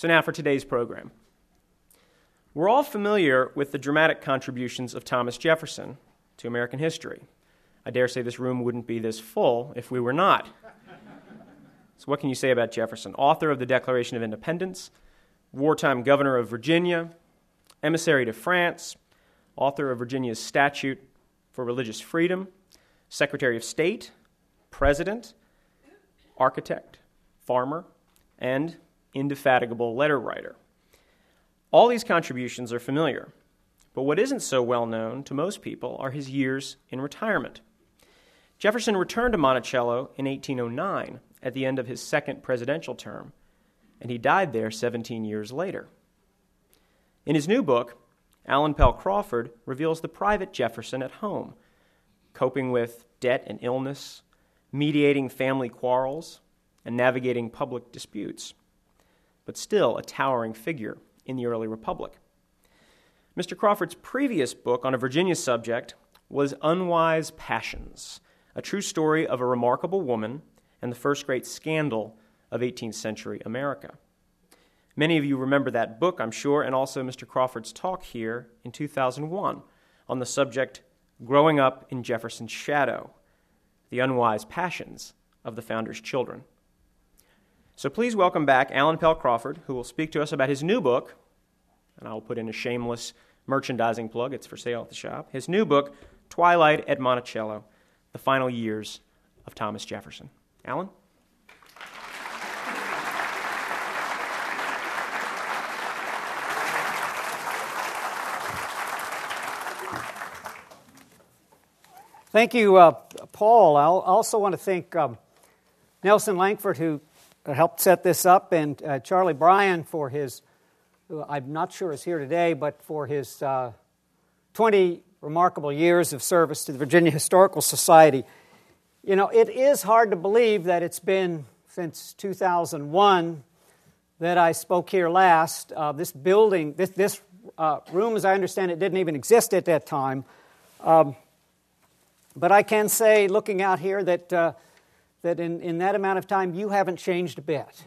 So, now for today's program. We're all familiar with the dramatic contributions of Thomas Jefferson to American history. I dare say this room wouldn't be this full if we were not. So, what can you say about Jefferson? Author of the Declaration of Independence, wartime governor of Virginia, emissary to France, author of Virginia's Statute for Religious Freedom, Secretary of State, President, architect, farmer, and indefatigable letter writer. All these contributions are familiar, but what isn't so well known to most people are his years in retirement. Jefferson returned to Monticello in 1809 at the end of his second presidential term, and he died there 17 years later. In his new book, Alan Pell Crawford reveals the private Jefferson at home, coping with debt and illness, mediating family quarrels, and navigating public disputes, but still a towering figure in the early republic. Mr. Crawford's previous book on a Virginia subject was Unwise Passions, a true story of a remarkable woman and the first great scandal of 18th century America. Many of you remember that book, I'm sure, and also Mr. Crawford's talk here in 2001 on the subject Growing Up in Jefferson's Shadow The Unwise Passions of the Founder's Children. So please welcome back Alan Pell Crawford, who will speak to us about his new book, and I'll put in a shameless merchandising plug, it's for sale at the shop. His new book, Twilight at Monticello The Final Years of Thomas Jefferson. Alan? Thank you, uh, Paul. I also want to thank um, Nelson Langford, who helped set this up, and uh, Charlie Bryan for his, I'm not sure is here today, but for his uh, 20 remarkable years of service to the Virginia Historical Society. You know, it is hard to believe that it's been since 2001 that I spoke here last. Uh, this building, this, this uh, room, as I understand it, didn't even exist at that time. Um, but I can say, looking out here, that, uh, that in, in that amount of time, you haven't changed a bit.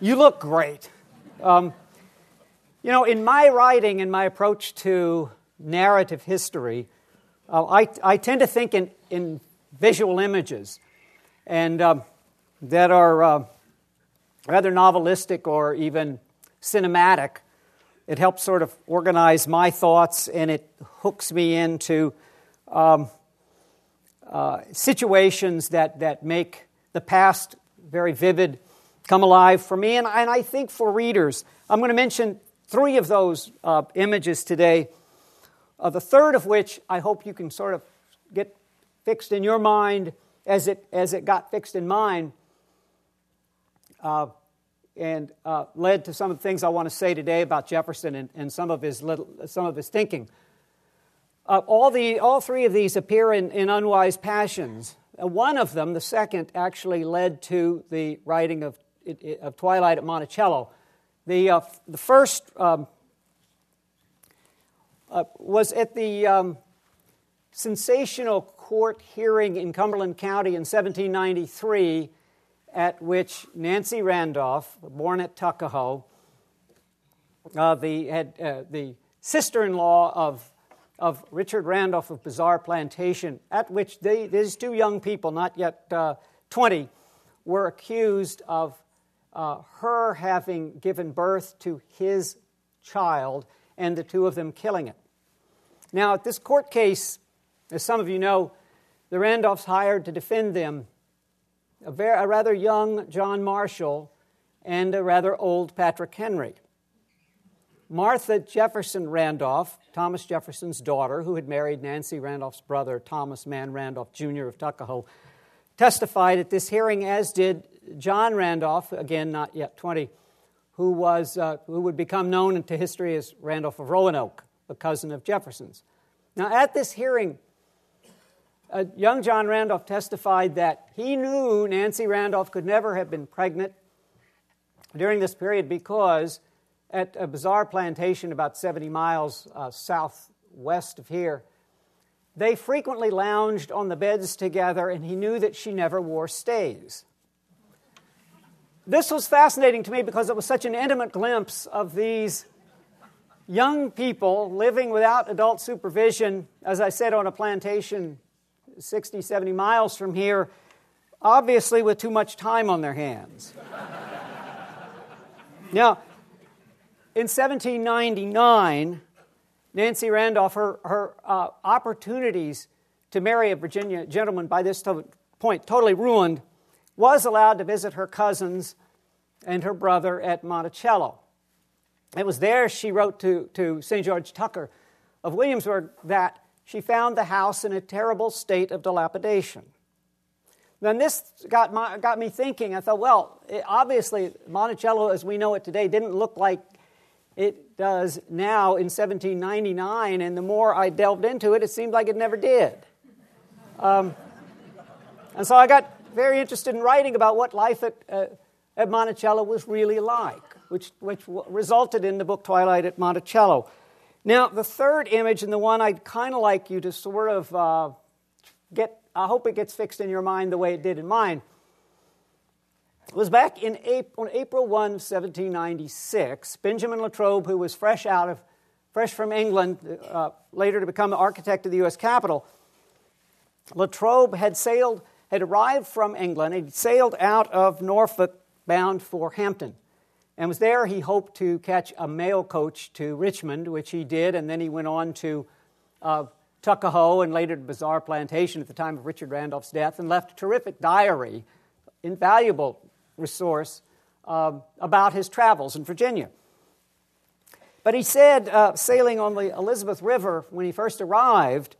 you look great. Um, you know, in my writing and my approach to narrative history, uh, I, I tend to think in, in visual images and um, that are uh, rather novelistic or even cinematic. It helps sort of organize my thoughts and it hooks me into um, uh, situations that, that make the past very vivid come alive for me and, and I think for readers. I'm going to mention three of those uh, images today, uh, the third of which I hope you can sort of get fixed in your mind as it, as it got fixed in mine. Uh, and uh, led to some of the things I want to say today about Jefferson and, and some, of his little, some of his thinking. Uh, all, the, all three of these appear in, in Unwise Passions. Uh, one of them, the second, actually led to the writing of, of Twilight at Monticello. The, uh, the first um, uh, was at the um, sensational court hearing in Cumberland County in 1793, at which Nancy Randolph, born at Tuckahoe, uh, the, had, uh, the sister in law of of Richard Randolph of Bizarre Plantation, at which they, these two young people, not yet uh, 20, were accused of uh, her having given birth to his child and the two of them killing it. Now, at this court case, as some of you know, the Randolphs hired to defend them a, very, a rather young John Marshall and a rather old Patrick Henry. Martha Jefferson Randolph, Thomas Jefferson's daughter, who had married Nancy Randolph's brother, Thomas Mann Randolph Jr. of Tuckahoe, testified at this hearing, as did John Randolph, again not yet 20, who, was, uh, who would become known to history as Randolph of Roanoke, a cousin of Jefferson's. Now, at this hearing, uh, young John Randolph testified that he knew Nancy Randolph could never have been pregnant during this period because at a bizarre plantation about 70 miles uh, southwest of here. They frequently lounged on the beds together, and he knew that she never wore stays. this was fascinating to me because it was such an intimate glimpse of these young people living without adult supervision, as I said, on a plantation 60, 70 miles from here, obviously with too much time on their hands. now, in 1799, Nancy Randolph, her, her uh, opportunities to marry a Virginia gentleman by this to- point totally ruined, was allowed to visit her cousins and her brother at Monticello. It was there she wrote to, to St. George Tucker of Williamsburg that she found the house in a terrible state of dilapidation. Then this got, my, got me thinking. I thought, well, it, obviously, Monticello as we know it today didn't look like it does now in 1799, and the more I delved into it, it seemed like it never did. Um, and so I got very interested in writing about what life at, uh, at Monticello was really like, which, which resulted in the book Twilight at Monticello. Now, the third image, and the one I'd kind of like you to sort of uh, get, I hope it gets fixed in your mind the way it did in mine, was back in April, on April 1, 1796. Benjamin Latrobe, who was fresh out of, fresh from England, uh, later to become the architect of the U.S. Capitol, Latrobe had sailed, had arrived from England, he sailed out of Norfolk bound for Hampton. And was there he hoped to catch a mail coach to Richmond, which he did, and then he went on to uh, Tuckahoe and later to Bizarre Plantation at the time of Richard Randolph's death, and left a terrific diary, invaluable resource, uh, about his travels in Virginia. But he said, uh, sailing on the Elizabeth River when he first arrived,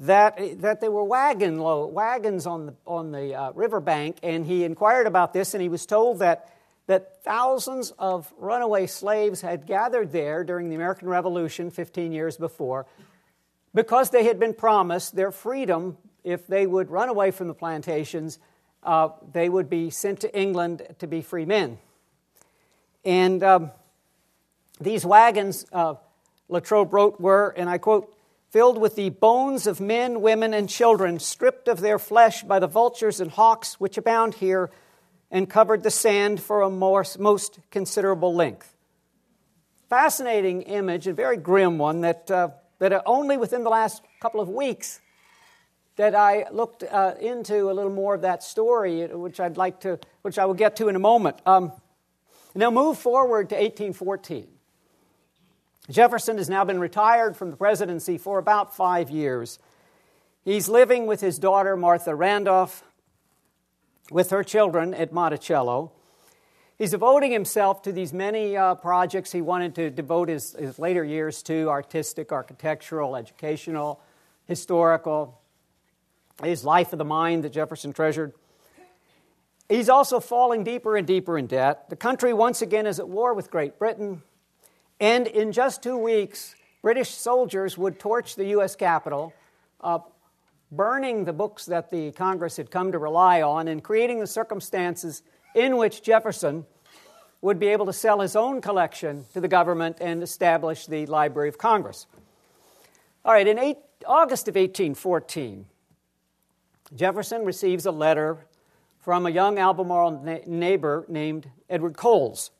that, that there were wagon wagons on the, on the uh, riverbank, and he inquired about this, and he was told that that thousands of runaway slaves had gathered there during the American Revolution 15 years before because they had been promised their freedom if they would run away from the plantations. Uh, they would be sent to England to be free men. And um, these wagons, uh, Latrobe wrote, were, and I quote, filled with the bones of men, women, and children, stripped of their flesh by the vultures and hawks which abound here and covered the sand for a most considerable length. Fascinating image, a very grim one that, uh, that only within the last couple of weeks that I looked uh, into a little more of that story, which I'd like to, which I will get to in a moment. Um, now move forward to 1814. Jefferson has now been retired from the presidency for about five years. He's living with his daughter, Martha Randolph, with her children at Monticello. He's devoting himself to these many uh, projects he wanted to devote his, his later years to artistic, architectural, educational, historical, his life of the mind that Jefferson treasured. He's also falling deeper and deeper in debt. The country once again is at war with Great Britain. And in just two weeks, British soldiers would torch the U.S. Capitol, uh, burning the books that the Congress had come to rely on and creating the circumstances in which Jefferson would be able to sell his own collection to the government and establish the Library of Congress. All right, in eight, August of 1814, Jefferson receives a letter from a young Albemarle na- neighbor named Edward Coles.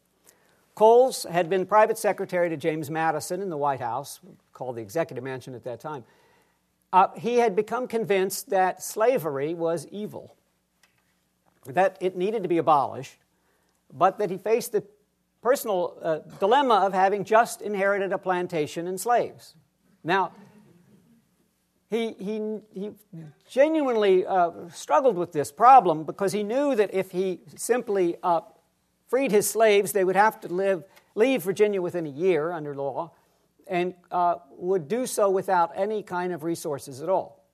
Coles had been private secretary to James Madison in the White House, called the Executive Mansion at that time. Uh, he had become convinced that slavery was evil, that it needed to be abolished, but that he faced the personal uh, dilemma of having just inherited a plantation and slaves. Now, he, he, he genuinely uh, struggled with this problem because he knew that if he simply uh, freed his slaves, they would have to live, leave Virginia within a year under law and uh, would do so without any kind of resources at all.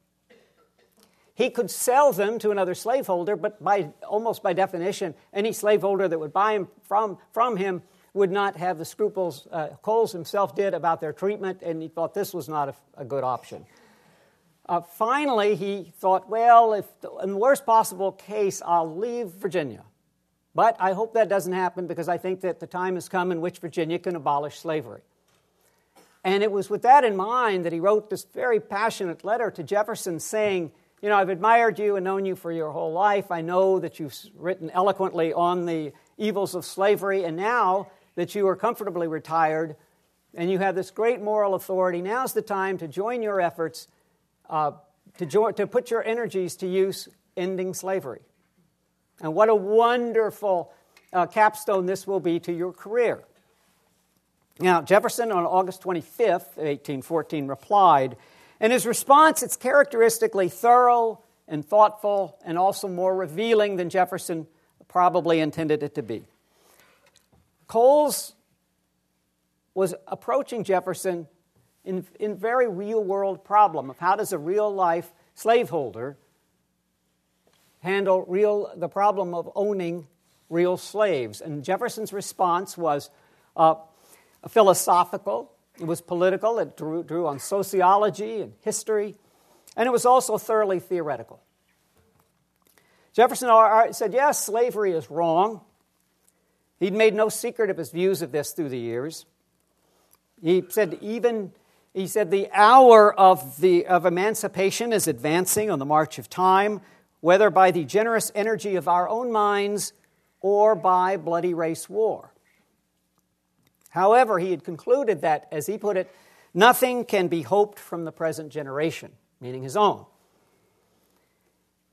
He could sell them to another slaveholder, but by, almost by definition, any slaveholder that would buy them from, from him would not have the scruples uh, Coles himself did about their treatment, and he thought this was not a, a good option. Uh, finally, he thought, well, if the, in the worst possible case, I'll leave Virginia. But I hope that doesn't happen because I think that the time has come in which Virginia can abolish slavery. And it was with that in mind that he wrote this very passionate letter to Jefferson saying, You know, I've admired you and known you for your whole life. I know that you've written eloquently on the evils of slavery, and now that you are comfortably retired and you have this great moral authority, now's the time to join your efforts uh, to, join, to put your energies to use ending slavery. And what a wonderful uh, capstone this will be to your career. Now, Jefferson on August 25th, 1814, replied, and his response, it's characteristically thorough and thoughtful and also more revealing than Jefferson probably intended it to be. Coles was approaching Jefferson in, in very real world problem of how does a real life slaveholder handle real the problem of owning real slaves. And Jefferson's response was uh, philosophical, it was political, it drew, drew on sociology and history, and it was also thoroughly theoretical. Jefferson said, yes, slavery is wrong. He'd made no secret of his views of this through the years. He said, even he said, the hour of, the, of emancipation is advancing on the march of time, whether by the generous energy of our own minds or by bloody race war. However, he had concluded that, as he put it, nothing can be hoped from the present generation, meaning his own.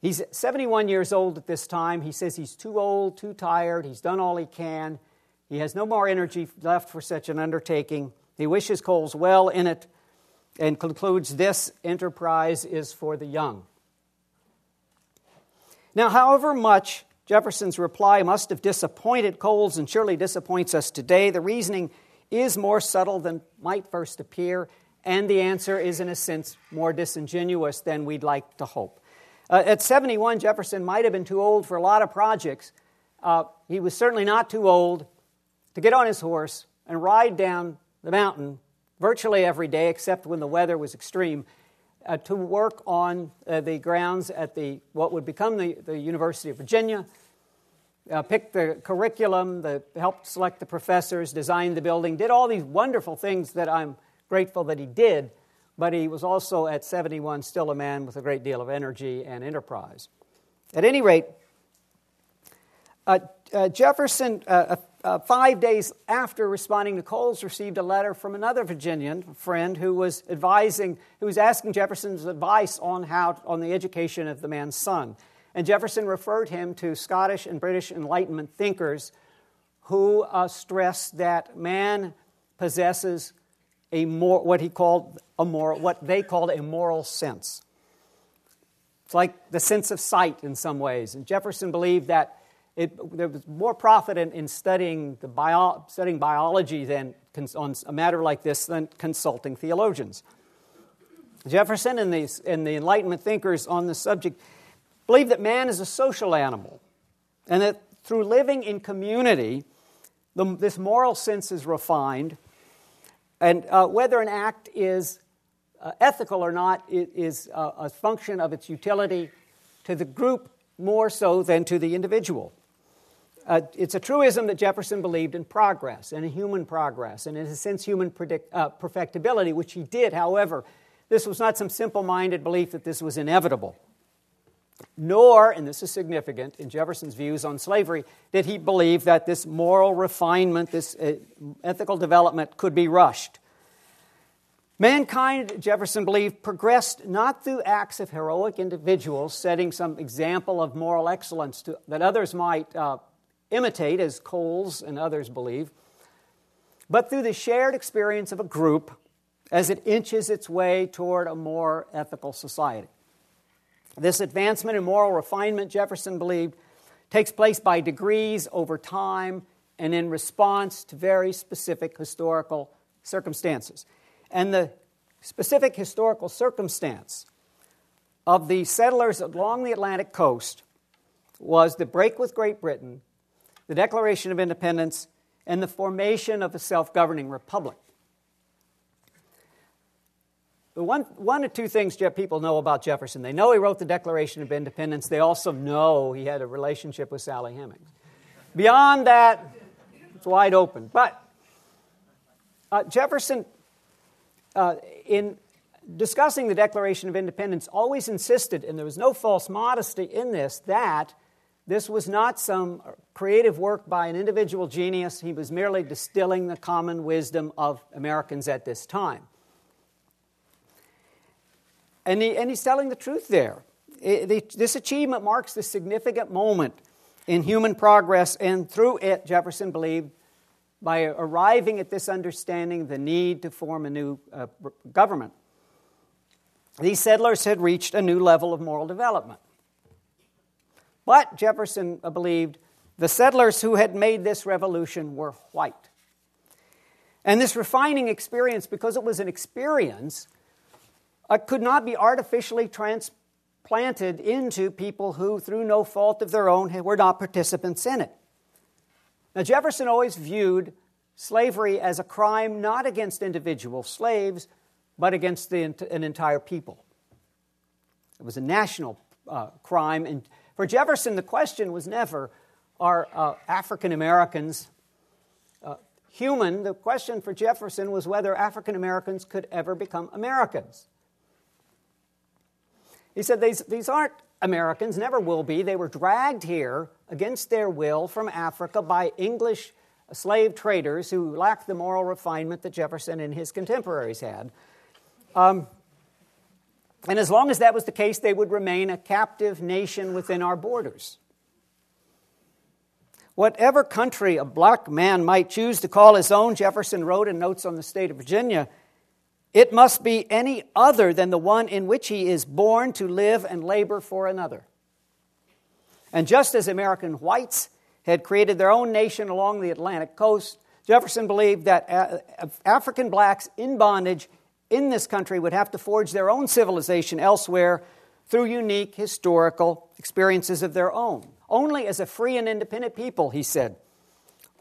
He's 71 years old at this time. He says he's too old, too tired, he's done all he can. He has no more energy left for such an undertaking. He wishes Coles well in it and concludes this enterprise is for the young. Now, however much Jefferson's reply must have disappointed Coles and surely disappoints us today, the reasoning is more subtle than might first appear, and the answer is, in a sense, more disingenuous than we'd like to hope. Uh, at 71, Jefferson might have been too old for a lot of projects. Uh, he was certainly not too old to get on his horse and ride down the mountain virtually every day, except when the weather was extreme, uh, to work on uh, the grounds at the what would become the, the University of Virginia. Uh, picked the curriculum, the, helped select the professors, designed the building, did all these wonderful things that I'm grateful that he did but he was also at 71 still a man with a great deal of energy and enterprise. At any rate, uh, uh, Jefferson, uh, five days after responding to Coles, received a letter from another Virginian friend who was advising, who was asking Jefferson's advice on how on the education of the man's son. And Jefferson referred him to Scottish and British Enlightenment thinkers who uh, stressed that man possesses a more, what he called a moral, what they called a moral sense. It's like the sense of sight in some ways. And Jefferson believed that it, there was more profit in, in studying, the bio, studying biology than on a matter like this than consulting theologians. Jefferson and the, and the Enlightenment thinkers on the subject believed that man is a social animal and that through living in community, the, this moral sense is refined and uh, whether an act is uh, ethical or not is uh, a function of its utility to the group more so than to the individual. Uh, it's a truism that Jefferson believed in progress and in human progress and in a sense human predict, uh, perfectibility, which he did. However, this was not some simple minded belief that this was inevitable. Nor, and this is significant in Jefferson's views on slavery, did he believe that this moral refinement, this uh, ethical development could be rushed. Mankind, Jefferson believed, progressed not through acts of heroic individuals setting some example of moral excellence to, that others might uh, imitate, as Coles and others believe, but through the shared experience of a group as it inches its way toward a more ethical society. This advancement in moral refinement, Jefferson believed, takes place by degrees over time and in response to very specific historical circumstances. And the specific historical circumstance of the settlers along the Atlantic coast was the break with Great Britain, the Declaration of Independence, and the formation of a self governing republic. The one, one or two things people know about Jefferson. They know he wrote the Declaration of Independence. They also know he had a relationship with Sally Hemings. Beyond that, it's wide open. But uh, Jefferson, uh, in discussing the Declaration of Independence, always insisted, and there was no false modesty in this, that This was not some creative work by an individual genius. He was merely distilling the common wisdom of Americans at this time. And, he, and he's telling the truth there. It, the, this achievement marks the significant moment in human progress, and through it, Jefferson believed, by arriving at this understanding, the need to form a new uh, government. These settlers had reached a new level of moral development. But Jefferson believed the settlers who had made this revolution were white. And this refining experience, because it was an experience, uh, could not be artificially transplanted into people who, through no fault of their own, were not participants in it. Now, Jefferson always viewed slavery as a crime not against individual slaves, but against the, an entire people. It was a national uh, crime, and for Jefferson, the question was never are uh, African Americans uh, human? The question for Jefferson was whether African Americans could ever become Americans. He said these, these aren't Americans, never will be. They were dragged here against their will from Africa by English slave traders who lacked the moral refinement that Jefferson and his contemporaries had. Um, and as long as that was the case, they would remain a captive nation within our borders. Whatever country a black man might choose to call his own, Jefferson wrote in Notes on the State of Virginia, it must be any other than the one in which he is born to live and labor for another. And just as American whites had created their own nation along the Atlantic coast, Jefferson believed that uh, African blacks in bondage in this country would have to forge their own civilization elsewhere through unique historical experiences of their own. Only as a free and independent people, he said,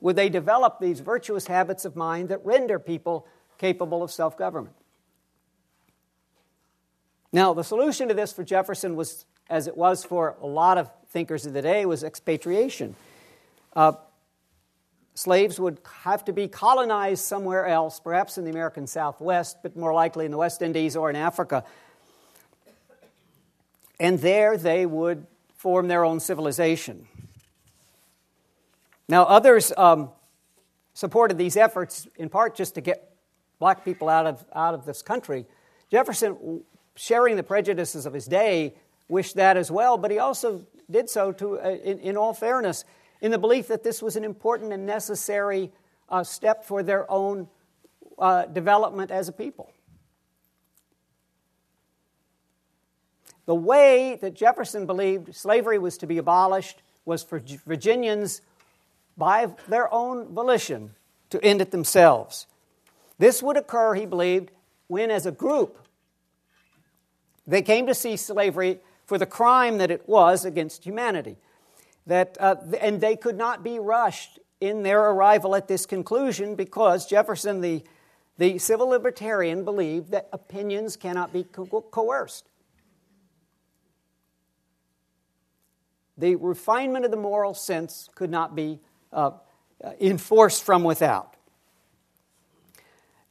would they develop these virtuous habits of mind that render people capable of self government. Now, the solution to this for Jefferson was, as it was for a lot of thinkers of the day, was expatriation. Uh, slaves would have to be colonized somewhere else, perhaps in the American Southwest, but more likely in the West Indies or in Africa. And there they would form their own civilization. Now, others um, supported these efforts in part just to get black people out of, out of this country. Jefferson, sharing the prejudices of his day, wished that as well, but he also did so to, uh, in, in all fairness in the belief that this was an important and necessary uh, step for their own uh, development as a people. The way that Jefferson believed slavery was to be abolished was for Virginians, by their own volition, to end it themselves. This would occur, he believed, when, as a group, they came to see slavery for the crime that it was against humanity that, uh, and they could not be rushed in their arrival at this conclusion because Jefferson, the, the civil libertarian, believed that opinions cannot be co- coerced. The refinement of the moral sense could not be uh, enforced from without.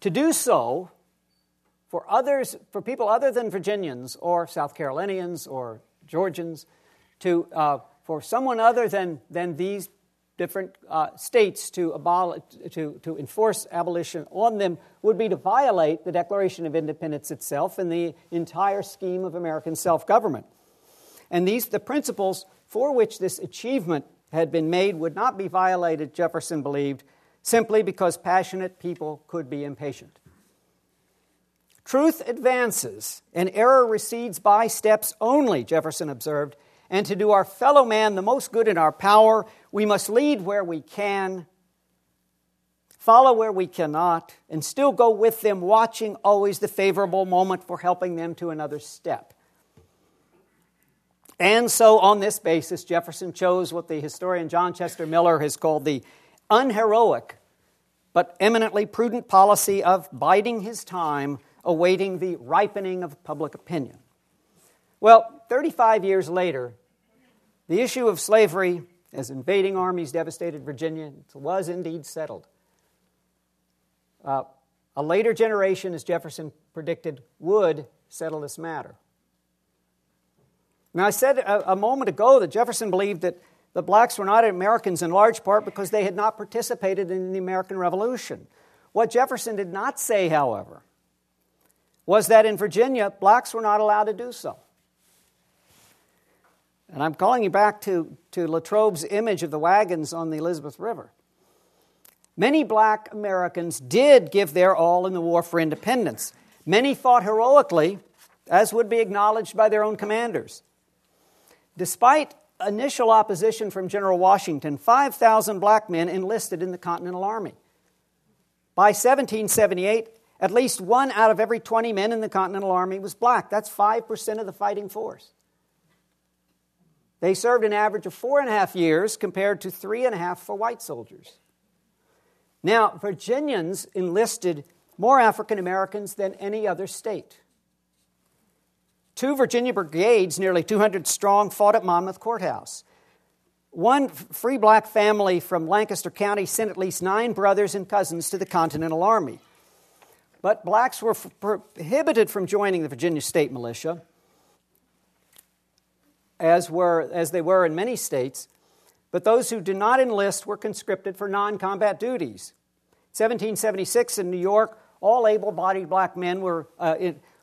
To do so, for others, for people other than Virginians or South Carolinians or Georgians, to uh, for someone other than, than these different uh, states to, abolish, to, to enforce abolition on them would be to violate the Declaration of Independence itself and the entire scheme of American self government. And these, the principles for which this achievement had been made would not be violated, Jefferson believed, simply because passionate people could be impatient. Truth advances and error recedes by steps only, Jefferson observed, and to do our fellow man the most good in our power, we must lead where we can, follow where we cannot, and still go with them, watching always the favorable moment for helping them to another step. And so, on this basis, Jefferson chose what the historian John Chester Miller has called the unheroic but eminently prudent policy of biding his time, awaiting the ripening of public opinion. Well, 35 years later, the issue of slavery as invading armies devastated Virginia was indeed settled. Uh, a later generation, as Jefferson predicted, would settle this matter. Now, I said a, a moment ago that Jefferson believed that the blacks were not Americans in large part because they had not participated in the American Revolution. What Jefferson did not say, however, was that in Virginia, blacks were not allowed to do so. And I'm calling you back to, to Latrobe's image of the wagons on the Elizabeth River. Many black Americans did give their all in the war for independence. Many fought heroically, as would be acknowledged by their own commanders. Despite initial opposition from General Washington, 5,000 black men enlisted in the Continental Army. By 1778, at least one out of every 20 men in the Continental Army was black. That's 5% of the fighting force. They served an average of four and a half years compared to three and a half for white soldiers. Now, Virginians enlisted more African Americans than any other state. Two Virginia brigades, nearly 200 strong, fought at Monmouth Courthouse. One free black family from Lancaster County sent at least nine brothers and cousins to the Continental Army. But blacks were prohibited from joining the Virginia State Militia, as, were, as they were in many states, but those who did not enlist were conscripted for non combat duties. 1776 in New York, all able bodied black men were, uh,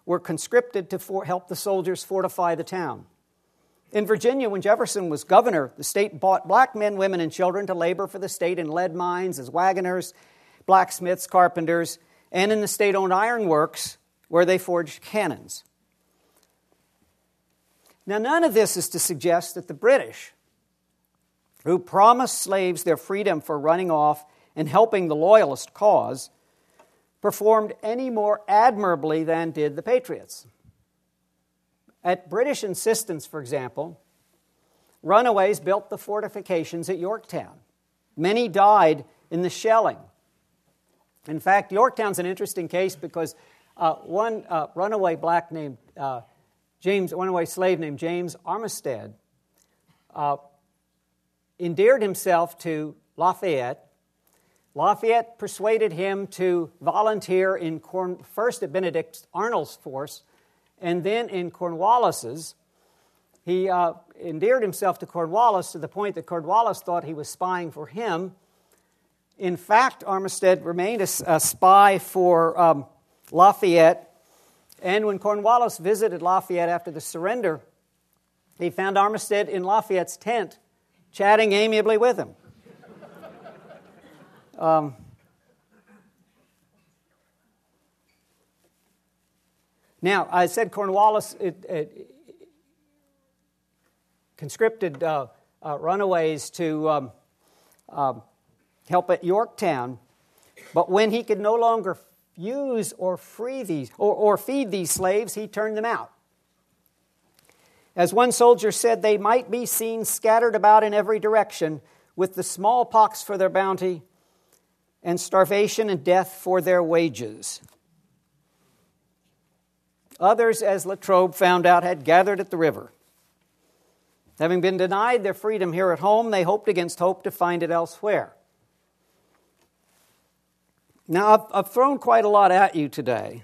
were conscripted to for- help the soldiers fortify the town. In Virginia, when Jefferson was governor, the state bought black men, women, and children to labor for the state in lead mines as wagoners, blacksmiths, carpenters, and in the state owned ironworks where they forged cannons. Now, none of this is to suggest that the British, who promised slaves their freedom for running off and helping the Loyalist cause, performed any more admirably than did the Patriots. At British insistence, for example, runaways built the fortifications at Yorktown. Many died in the shelling. In fact, Yorktown's an interesting case because uh, one uh, runaway black named uh, James, runaway slave named James Armistead, uh, endeared himself to Lafayette Lafayette persuaded him to volunteer in Corn, first at Benedict Arnold's force and then in Cornwallis's. He uh, endeared himself to Cornwallis to the point that Cornwallis thought he was spying for him. In fact, Armistead remained a, a spy for um, Lafayette. And when Cornwallis visited Lafayette after the surrender, he found Armistead in Lafayette's tent, chatting amiably with him. Um, now, I said Cornwallis it, it conscripted uh, uh, runaways to um, uh, help at Yorktown, but when he could no longer use or free these or, or feed these slaves, he turned them out. As one soldier said, they might be seen scattered about in every direction with the smallpox for their bounty and starvation and death for their wages. Others, as Latrobe found out, had gathered at the river. Having been denied their freedom here at home, they hoped against hope to find it elsewhere. Now, I've, I've thrown quite a lot at you today,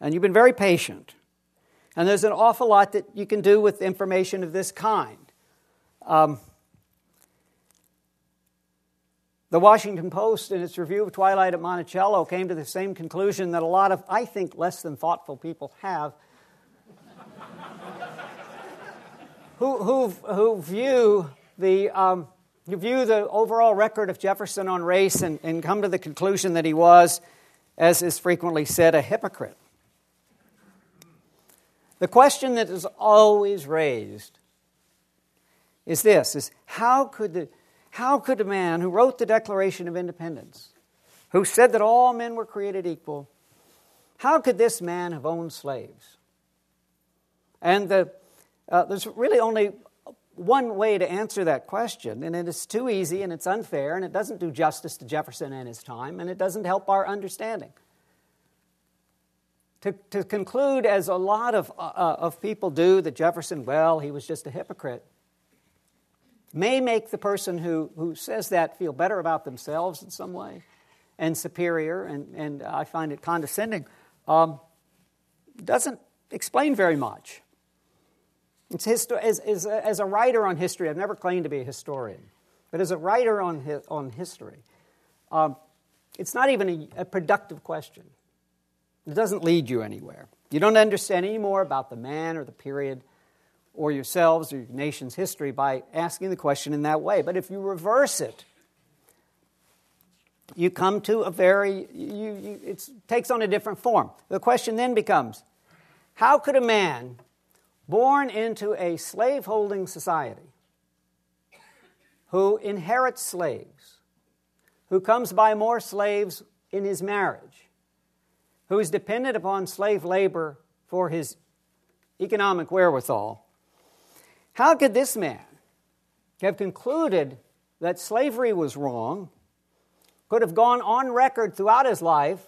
and you've been very patient. And there's an awful lot that you can do with information of this kind. Um, the Washington Post, in its review of Twilight at Monticello, came to the same conclusion that a lot of, I think, less than thoughtful people have, who, who, who view the um, who view the overall record of Jefferson on race and, and come to the conclusion that he was, as is frequently said, a hypocrite. The question that is always raised is this is how could the how could a man who wrote the Declaration of Independence, who said that all men were created equal, how could this man have owned slaves? And the, uh, there's really only one way to answer that question, and it is too easy and it's unfair, and it doesn't do justice to Jefferson and his time, and it doesn't help our understanding. To, to conclude, as a lot of, uh, uh of people do, that Jefferson, well, he was just a hypocrite, may make the person who, who says that feel better about themselves in some way and superior, and, and I find it condescending, um, doesn't explain very much. It's histo- as, as, as a writer on history, I've never claimed to be a historian, but as a writer on, hi- on history, um, it's not even a, a productive question. It doesn't lead you anywhere. You don't understand any more about the man or the period or yourselves or your nation's history by asking the question in that way. But if you reverse it, you come to a very, you, you, it takes on a different form. The question then becomes how could a man born into a slaveholding society who inherits slaves, who comes by more slaves in his marriage, who is dependent upon slave labor for his economic wherewithal, how could this man have concluded that slavery was wrong, could have gone on record throughout his life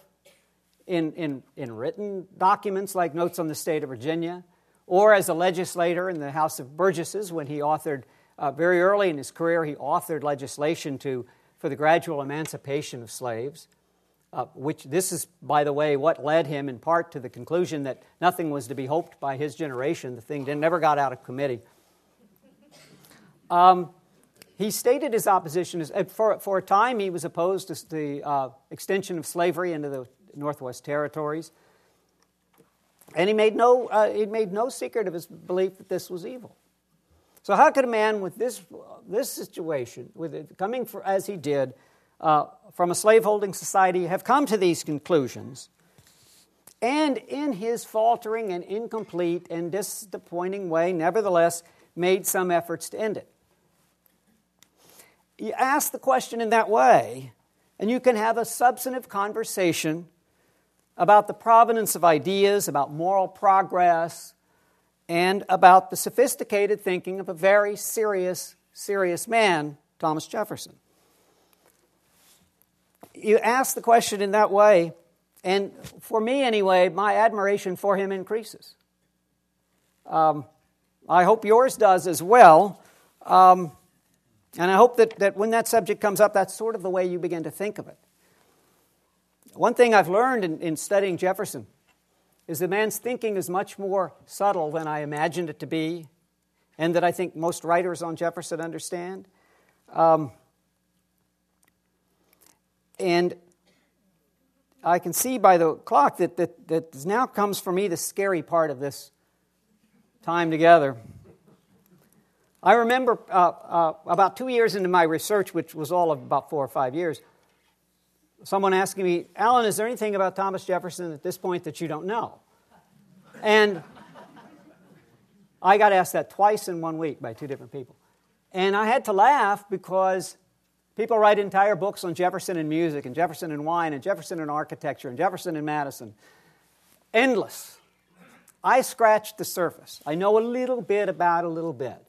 in, in, in written documents like Notes on the State of Virginia, or as a legislator in the House of Burgesses when he authored, uh, very early in his career, he authored legislation to, for the gradual emancipation of slaves. Uh, which this is, by the way, what led him in part to the conclusion that nothing was to be hoped by his generation. The thing never got out of committee. Um, he stated his opposition. As, for, for a time, he was opposed to the uh, extension of slavery into the Northwest Territories. And he made, no, uh, he made no secret of his belief that this was evil. So, how could a man with this, this situation, with it, coming for, as he did uh, from a slaveholding society, have come to these conclusions? And in his faltering and incomplete and disappointing way, nevertheless, made some efforts to end it. You ask the question in that way, and you can have a substantive conversation about the provenance of ideas, about moral progress, and about the sophisticated thinking of a very serious, serious man, Thomas Jefferson. You ask the question in that way, and for me anyway, my admiration for him increases. Um, I hope yours does as well. Um, and I hope that, that when that subject comes up, that's sort of the way you begin to think of it. One thing I've learned in, in studying Jefferson is the man's thinking is much more subtle than I imagined it to be, and that I think most writers on Jefferson understand. Um, and I can see by the clock that, that, that now comes for me the scary part of this time together. I remember uh, uh, about two years into my research, which was all of about four or five years, someone asking me, Alan, is there anything about Thomas Jefferson at this point that you don't know? And I got asked that twice in one week by two different people. And I had to laugh because people write entire books on Jefferson and music, and Jefferson and wine, and Jefferson and architecture, and Jefferson and Madison. Endless. I scratched the surface. I know a little bit about a little bit.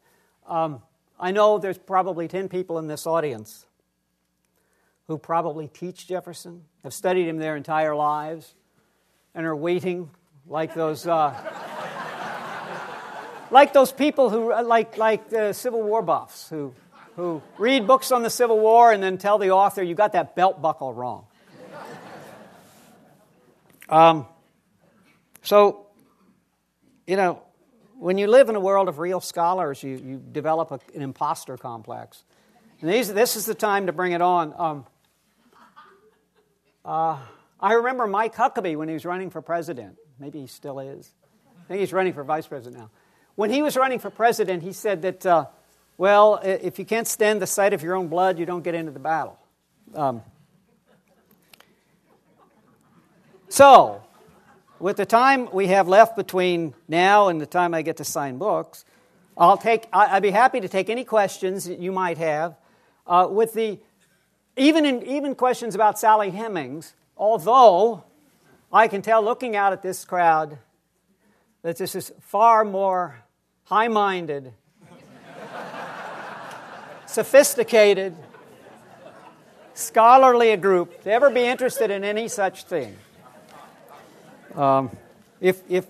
Um, I know there's probably 10 people in this audience who probably teach Jefferson, have studied him their entire lives, and are waiting like those. Uh, like those people who, like, like the Civil War buffs, who, who read books on the Civil War and then tell the author, you got that belt buckle wrong. Um, so, you know, when you live in a world of real scholars, you, you develop a, an imposter complex. And these, this is the time to bring it on. Um, uh, I remember Mike Huckabee when he was running for president. Maybe he still is. I think he's running for vice president now. When he was running for president, he said that, uh, well, if you can't stand the sight of your own blood, you don't get into the battle. Um, so, with the time we have left between now and the time I get to sign books, I'll take, I'd be happy to take any questions that you might have. Uh, with the, even, in, even questions about Sally Hemings, although I can tell looking out at this crowd that this is far more high minded, sophisticated, scholarly a group to ever be interested in any such thing. Um, if, if,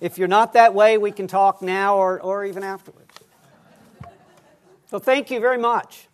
if you're not that way, we can talk now or, or even afterwards. So thank you very much.